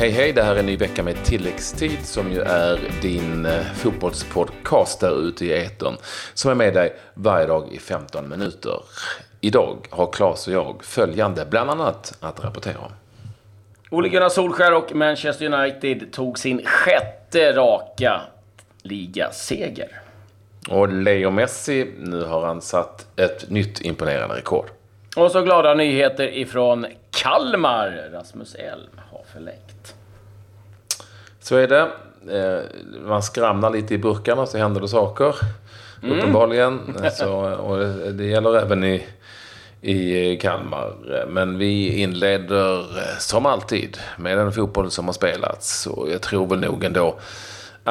Hej hej, det här är en ny vecka med tilläggstid som ju är din eh, fotbollspodcast där ute i etern. Som är med dig varje dag i 15 minuter. Idag har Claes och jag följande bland annat att rapportera om. Ole Gunnar Solskär och Manchester United tog sin sjätte raka ligaseger. Och Leo Messi, nu har han satt ett nytt imponerande rekord. Och så glada nyheter ifrån Kalmar. Rasmus Elm har förlängt. Så är det. Eh, man skramlar lite i burkarna så händer det saker. Mm. Uppenbarligen. Så, och det gäller även i, i Kalmar. Men vi inleder eh, som alltid med den fotboll som har spelats. Och jag tror väl nog ändå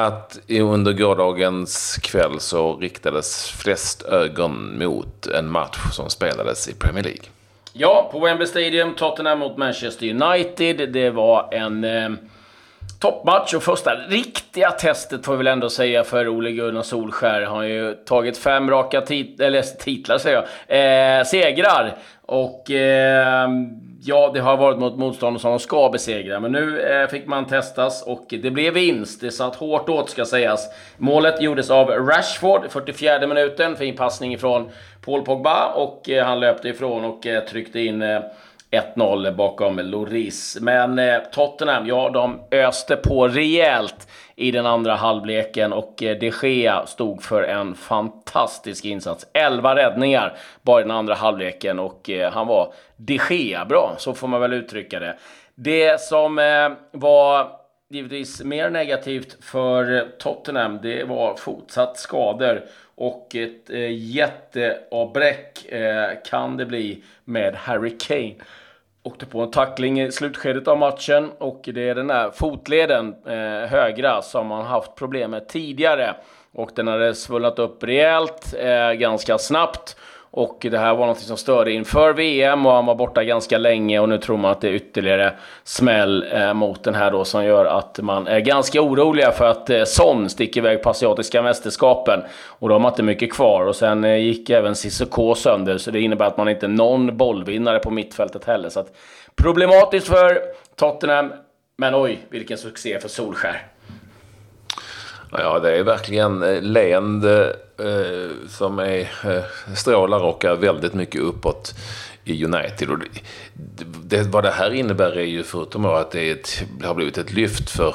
att under gårdagens kväll så riktades flest ögon mot en match som spelades i Premier League. Ja, på Wembley Stadium, Tottenham mot Manchester United. Det var en eh, toppmatch och första riktiga testet får vi väl ändå säga för Ole Gunnar Solskär. Han har ju tagit fem raka tit eller titlar, säger jag, eh, segrar. Och eh, ja, det har varit mot motståndare som de ska besegra. Men nu eh, fick man testas och det blev vinst. Det satt hårt åt ska sägas. Målet gjordes av Rashford, 44 minuten. Fin passning ifrån Paul Pogba och eh, han löpte ifrån och eh, tryckte in eh, 1-0 bakom Loris. Men eh, Tottenham, ja, de öste på rejält i den andra halvleken och eh, de Gea stod för en fantastisk insats. 11 räddningar bara i den andra halvleken och eh, han var de Gea bra, så får man väl uttrycka det. Det som eh, var givetvis mer negativt för Tottenham, det var fortsatt skador och ett eh, jätteavbräck eh, kan det bli med Harry Kane. Åkte på en tackling i slutskedet av matchen och det är den där fotleden, eh, högra, som han haft problem med tidigare. Och den hade svullnat upp rejält, eh, ganska snabbt. Och det här var något som störde inför VM och han var borta ganska länge och nu tror man att det är ytterligare smäll eh, mot den här då som gör att man är ganska oroliga för att eh, Son sticker iväg på asiatiska mästerskapen. Och då har man inte mycket kvar och sen eh, gick även Cissoko sönder så det innebär att man inte är någon bollvinnare på mittfältet heller. Så att, problematiskt för Tottenham, men oj vilken succé för Solskär. Ja, det är verkligen eh, leende eh, som är, eh, strålar och är väldigt mycket uppåt i United. Och det, det, vad det här innebär är ju förutom att det, ett, det har blivit ett lyft för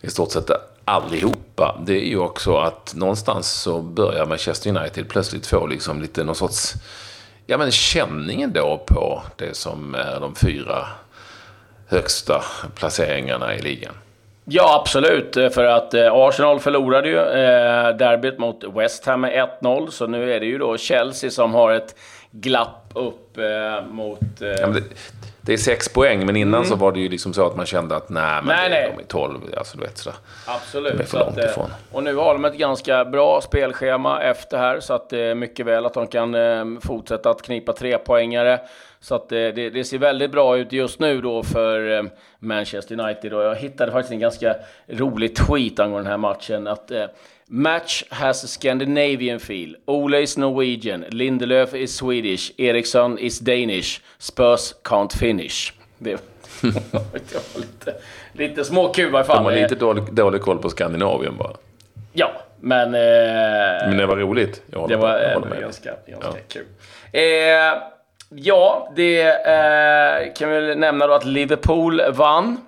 i stort sett allihopa. Det är ju också att någonstans så börjar Manchester United plötsligt få liksom lite någon sorts ja, men känningen då på det som är de fyra högsta placeringarna i ligan. Ja, absolut. För att eh, Arsenal förlorade ju eh, derbyt mot West Ham med 1-0. Så nu är det ju då Chelsea som har ett glapp upp eh, mot... Eh... Ja, det, det, är sex poäng, men innan mm. så var det ju liksom så att man kände att nej, men nej, nej. de är 12. Alltså, du vet, sådär. Absolut. De är för långt att, eh, ifrån. Och nu har de ett ganska bra spelschema efter här, så att det är mycket väl att de kan eh, fortsätta att knipa tre poängare. Så att det, det, det, ser väldigt bra ut just nu då för eh, Manchester United. Och jag hittade faktiskt en ganska rolig tweet angående den här matchen. Att eh, Match has Scandinavian feel. Ole is Norwegian. Lindelöf is Swedish. Eriksson is Danish. Spurs can't finish. Det, var lite, lite småkul i alla fall. De har lite dålig, dålig koll på Skandinavien bara. Ja, men... Eh, men det var roligt. Jag det var eh, ganska, ganska ja. kul. Eh, Ja, det eh, kan vi väl nämna då att Liverpool vann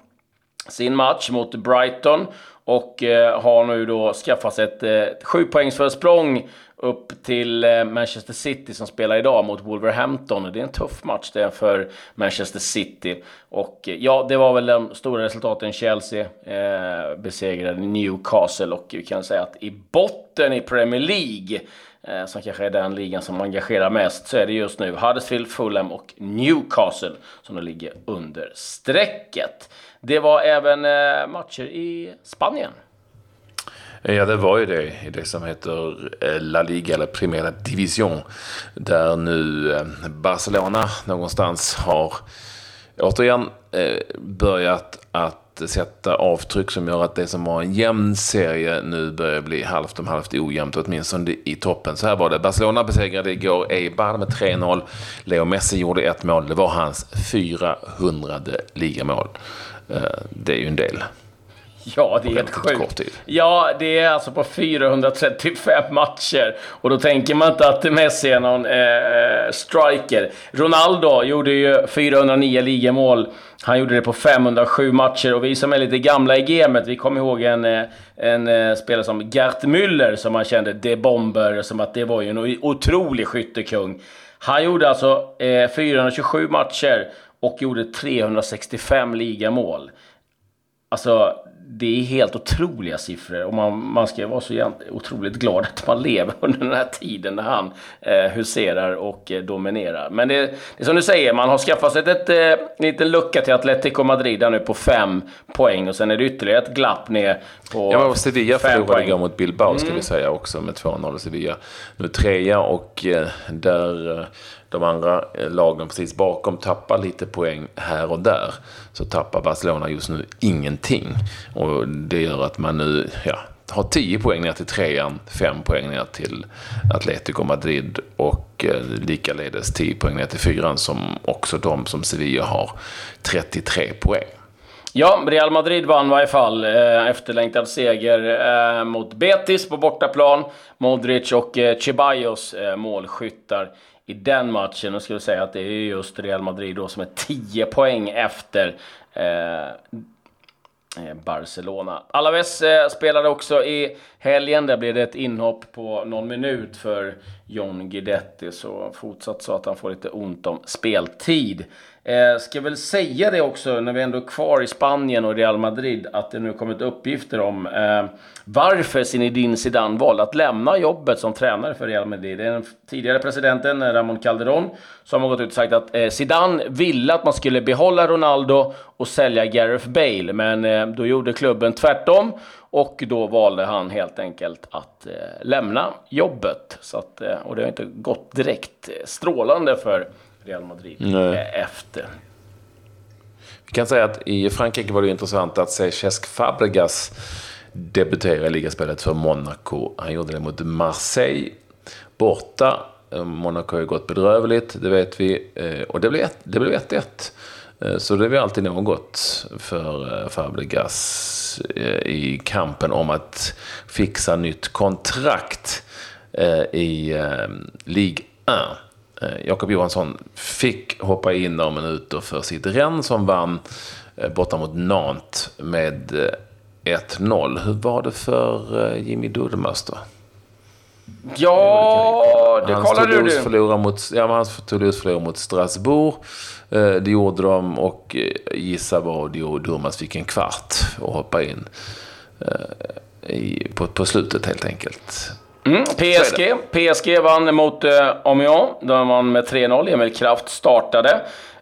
sin match mot Brighton och eh, har nu då skaffat sig ett eh, sjupoängsförsprång upp till eh, Manchester City som spelar idag mot Wolverhampton. Det är en tuff match det för Manchester City. Och eh, ja, det var väl de stora resultaten. Chelsea eh, besegrade Newcastle och vi kan säga att i botten i Premier League eh, som kanske är den ligan som engagerar mest, så är det just nu Huddersfield, Fulham och Newcastle som då ligger under strecket. Det var även eh, matcher i Spanien. Eh, ja, det var ju det i det som heter eh, La Liga eller Primera Division. Där nu eh, Barcelona någonstans har återigen börjat att sätta avtryck som gör att det som var en jämn serie nu börjar bli halvt om halvt ojämnt, åtminstone i toppen. Så här var det. Barcelona besegrade igår Eibar med 3-0. Leo Messi gjorde ett mål. Det var hans 400 ligamål. Eh, det är ju en del. Ja, det är helt sjukt. Ja, det är alltså på 435 matcher. Och då tänker man inte att Messi är någon eh, striker. Ronaldo gjorde ju 409 ligamål. Han gjorde det på 507 matcher och vi som är lite gamla i gamet, vi kommer ihåg en, eh, en, en eh, spelare som Gert Müller som man kände, de Bomber, som att det var ju en otrolig skyttekung. Han gjorde alltså eh, 427 matcher och gjorde 365 ligamål. Alltså, det är helt otroliga siffror och man, man ska vara så otroligt glad att man lever under den här tiden när han eh, huserar och eh, dominerar. Men det, det, är som du säger, man har skaffat sig ett eh, liten lucka till Atletico Madrid nu på fem poäng och sen är det ytterligare ett glapp ner på Ja, men Sevilla förlorade igår mot Bilbao ska mm. vi säga också med 2-0 Sevilla. Nu trea och eh, där eh, de andra eh, lagen precis bakom tappar lite poäng här och där så tappar Barcelona just nu ingenting. Och det gör att man nu ja, har 10 poäng ner till trean, 5 poäng ner till Atletico Madrid och eh, likaledes 10 poäng ner till fyran som också de som Sevilla har 33 poäng. Ja, Real Madrid vann i varje fall. Eh, efterlängtad seger eh, mot Betis på bortaplan. Modric och eh, Ceballos eh, målskyttar i den matchen. Och skulle säga att det är just Real Madrid då som är 10 poäng efter eh, eh, Barcelona. Alaves eh, spelade också i helgen. Där blev det ett inhopp på någon minut för John Guidetti. Så fortsatt så att han får lite ont om speltid. Eh, ska väl säga det också när vi ändå är kvar i Spanien och Real Madrid att det nu kommit uppgifter om eh, varför Zinedine Zidane valde att lämna jobbet som tränare för Real Madrid. Det är den tidigare presidenten eh, Ramon Calderón som har gått ut och sagt att eh, Zidane ville att man skulle behålla Ronaldo och sälja Gareth Bale, men eh, då gjorde klubben tvärtom och då valde han helt enkelt att eh, lämna jobbet. Så att, eh, och det har inte gått direkt eh, strålande för Real Madrid Nej. efter. Vi kan säga att i Frankrike var det intressant att se Cesc Fabregas debutera i ligaspelet för Monaco. Han gjorde det mot Marseille borta. Monaco har ju gått bedrövligt, det vet vi. Eh, och det blev 1-1. Eh, så det är alltid något för eh, Fabregas i kampen om att fixa nytt kontrakt i Ligue 1. Eh, Jakob Johansson fick hoppa in några minuter för sitt renn som vann eh, borta mot Nantes med 1-0. Eh, Hur var det för Jimmy Durmaz då? Ja, det kollar du. Förlorade mot, ja, hans Toulouse förlorade mot Strasbourg. Det gjorde de och gissa vad Durmaz fick en kvart att hoppa in. på, på slutet helt enkelt. Mm, PSG. PSG vann mot eh, Amiens. De vann med 3-0. Emil Kraft startade.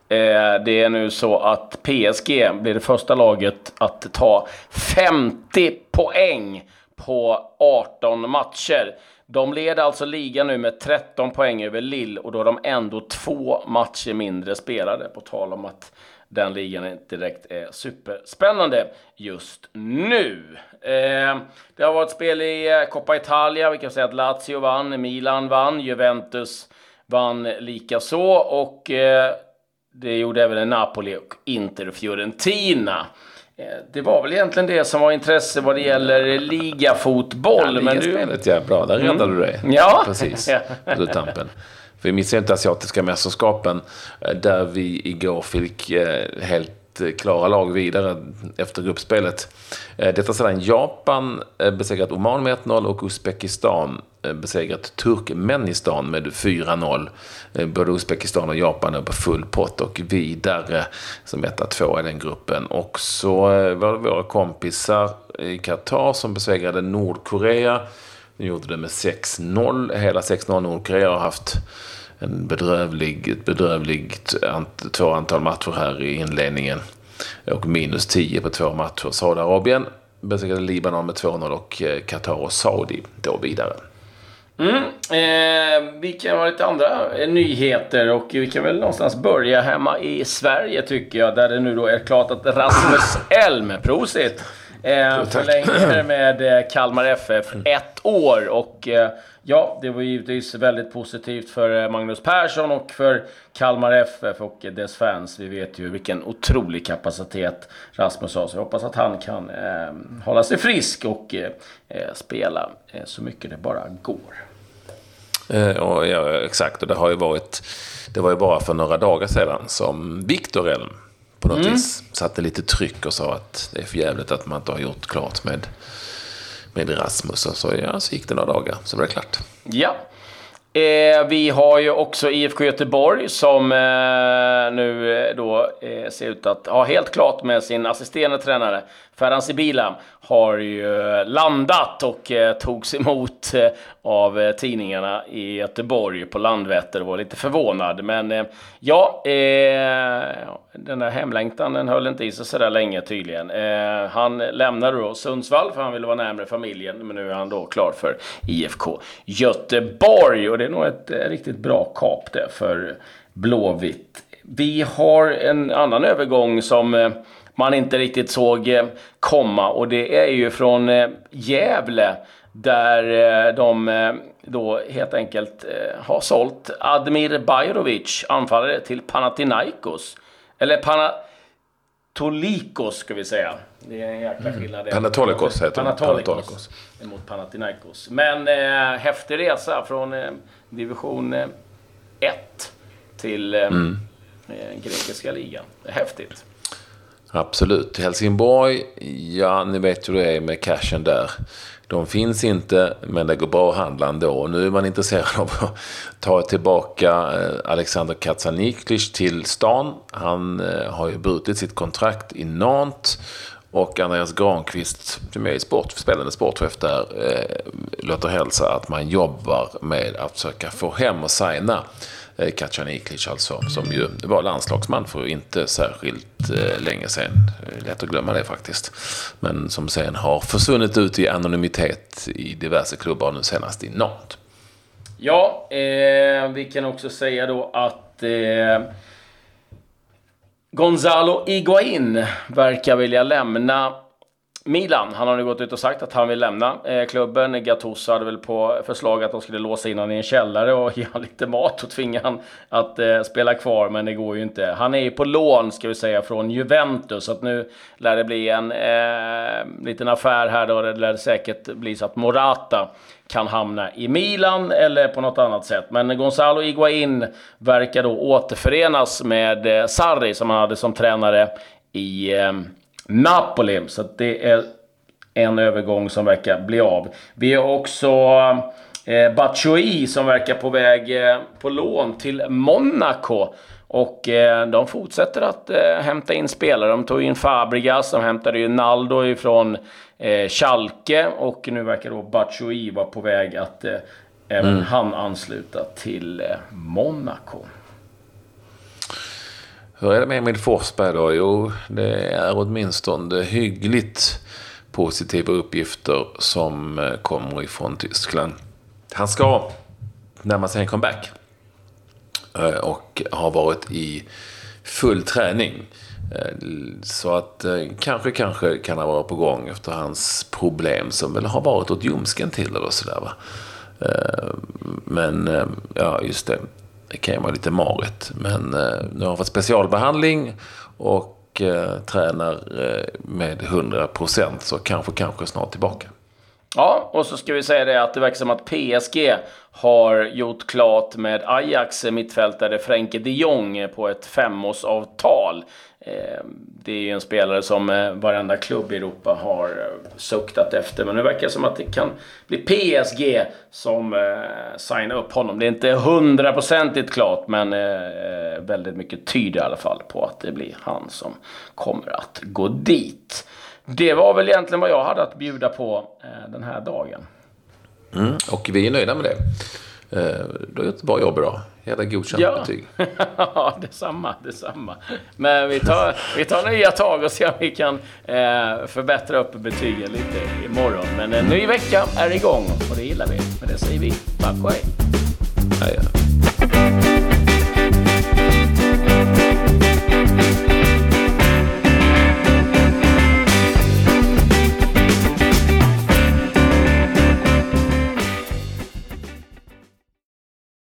Eh, det är nu så att PSG blir det första laget att ta 50 poäng på 18 matcher. De leder alltså ligan nu med 13 poäng över Lille och då har de ändå två matcher mindre spelade. På tal om att den ligan inte direkt är superspännande just nu. Eh, det har varit spel i eh, Coppa Italia. Vi kan säga att Lazio vann, Milan vann, Juventus vann lika så och eh, det gjorde även Napoli och Inter Fiorentina. Eh, det var väl egentligen det som var intresse vad det gäller ligafotboll. Ja, men du... ja. Bra, där räddade mm. du dig. Ja. Precis, på tampen. För vi missade inte asiatiska mästerskapen eh, där vi igår fick eh, helt eh, klara lag vidare efter gruppspelet. Detta sedan Japan besegrat Oman med 1-0 och Uzbekistan besegrat Turkmenistan med 4-0. Både Uzbekistan och Japan är på full pott och vidare som 1-2 i den gruppen. Och så var det våra kompisar i Qatar som besegrade Nordkorea. De gjorde det med 6-0. Hela 6-0 Nordkorea har haft en bedrövlig, ett bedrövligt ant, två antal matcher här i inledningen. Och minus 10 på två matcher. Saudiarabien besegrade Libanon med 2-0 och eh, Qatar och Saudi då vidare. Mm. Eh, vi kan ha lite andra eh, nyheter och vi kan väl någonstans börja hemma i Sverige tycker jag. Där det nu då är klart att Rasmus Elm, prosit, eh, förlänger med eh, Kalmar FF ett år. Och eh, ja, det var givetvis väldigt positivt för eh, Magnus Persson och för Kalmar FF och dess fans. Vi vet ju vilken otrolig kapacitet Rasmus har. Så jag hoppas att han kan eh, hålla sig frisk och eh, spela så mycket det bara går. Eh, ja, exakt, och det har ju varit... Det var ju bara för några dagar sedan som Viktor Elm på något mm. vis satte lite tryck och sa att det är för jävligt att man inte har gjort klart med, med Rasmus. Och så, ja, så gick det några dagar, så var det klart. Ja. Eh, vi har ju också IFK Göteborg som eh, nu eh, då eh, ser ut att ha helt klart med sin assisterande tränare Ferhan Sibila har ju landat och eh, togs emot eh, av eh, tidningarna i Göteborg på Landvetter och var lite förvånad. Men eh, ja, eh, den där hemlängtan den höll inte i sig så där länge tydligen. Han lämnade då Sundsvall för han ville vara närmare familjen, men nu är han då klar för IFK Göteborg och det är nog ett riktigt bra kap det för Blåvitt. Vi har en annan övergång som man inte riktigt såg eh, komma. Och det är ju från eh, Gävle där eh, de då helt enkelt har sålt Admir Bajrovic, anfallare, till Panathinaikos. Eller Panatolikos ska vi säga. Det är en jäkla mm. skillnad. Mm. Panatolikos heter Panatolikos. Panatolikos. Mot Panathinaikos. Men eh, häftig resa från eh, division 1 till eh, mm. grekiska ligan. Det häftigt. Absolut. Helsingborg, ja ni vet hur det är med cashen där. De finns inte, men det går bra att handla ändå. Nu är man intresserad av att ta tillbaka eh, Alexander Katsaniklic till stan. Han eh, har ju brutit sitt kontrakt i Nantes. Och Andreas Granqvist, som är sport, spelande sportchef där, eh, låter hälsa att man jobbar med att försöka få hem och signa Katjan Kacaniklic alltså, som ju var landslagsman för inte särskilt eh, länge sedan. Eh, lätt att glömma det faktiskt. Men som sen har försvunnit ut i anonymitet i diverse klubbar, nu senast i Nantes. Ja, eh, vi kan också säga då att eh, Gonzalo Iguain verkar vilja lämna Milan, han har nu gått ut och sagt att han vill lämna eh, klubben. Gattuso hade väl på förslag att de skulle låsa in honom i en källare och ge honom lite mat och tvinga honom att eh, spela kvar, men det går ju inte. Han är ju på lån, ska vi säga, från Juventus, så att nu lär det bli en eh, liten affär här då. Det lär säkert bli så att Morata kan hamna i Milan eller på något annat sätt. Men Gonzalo Iguain verkar då återförenas med eh, Sarri som han hade som tränare i eh, Napoli. Så det är en övergång som verkar bli av. Vi har också eh, Batshuayi som verkar på väg eh, på lån till Monaco. Och eh, de fortsätter att eh, hämta in spelare. De tog in Fabregas, de hämtade ju Naldo ifrån eh, Schalke och nu verkar då Batshuayi vara på väg att eh, även mm. han ansluta till eh, Monaco. Hur är det med Emil Forsberg då? Jo, det är åtminstone hyggligt positiva uppgifter som eh, kommer ifrån Tyskland. Han ska närma sig en comeback. Eh, och har varit i full träning. Eh, så att kanske, kanske kan han vara på gång efter hans problem som väl har varit åt ljumsken till eller sådär va. Men, ja just det. Det kan ju vara lite marigt. Men eh, nu har han fått specialbehandling och eh, tränar eh, med 100% så kanske, kanske snart tillbaka. Ja, och så ska vi säga det att det verkar som att PSG har gjort klart med Ajax mittfältare Frenkie de Jong på ett femårsavtal. Eh, det är ju en spelare som eh, varenda klubb i Europa har eh, suktat efter. Men nu verkar det som att det kan bli PSG som signar upp honom. Det är inte hundraprocentigt klart, men väldigt mycket tyder i alla fall på att det blir han som kommer att gå dit. Det var väl egentligen vad jag hade att bjuda på den här dagen. Mm, och vi är nöjda med det. Du har gjort ett bra jobb idag. Jävla godkänt ja. betyg. ja, detsamma, detsamma. Men vi tar, vi tar nya tag och ser om vi kan eh, förbättra upp betygen lite imorgon. Men en ny vecka är igång och det gillar vi. Med det säger vi tack och hej. Hej.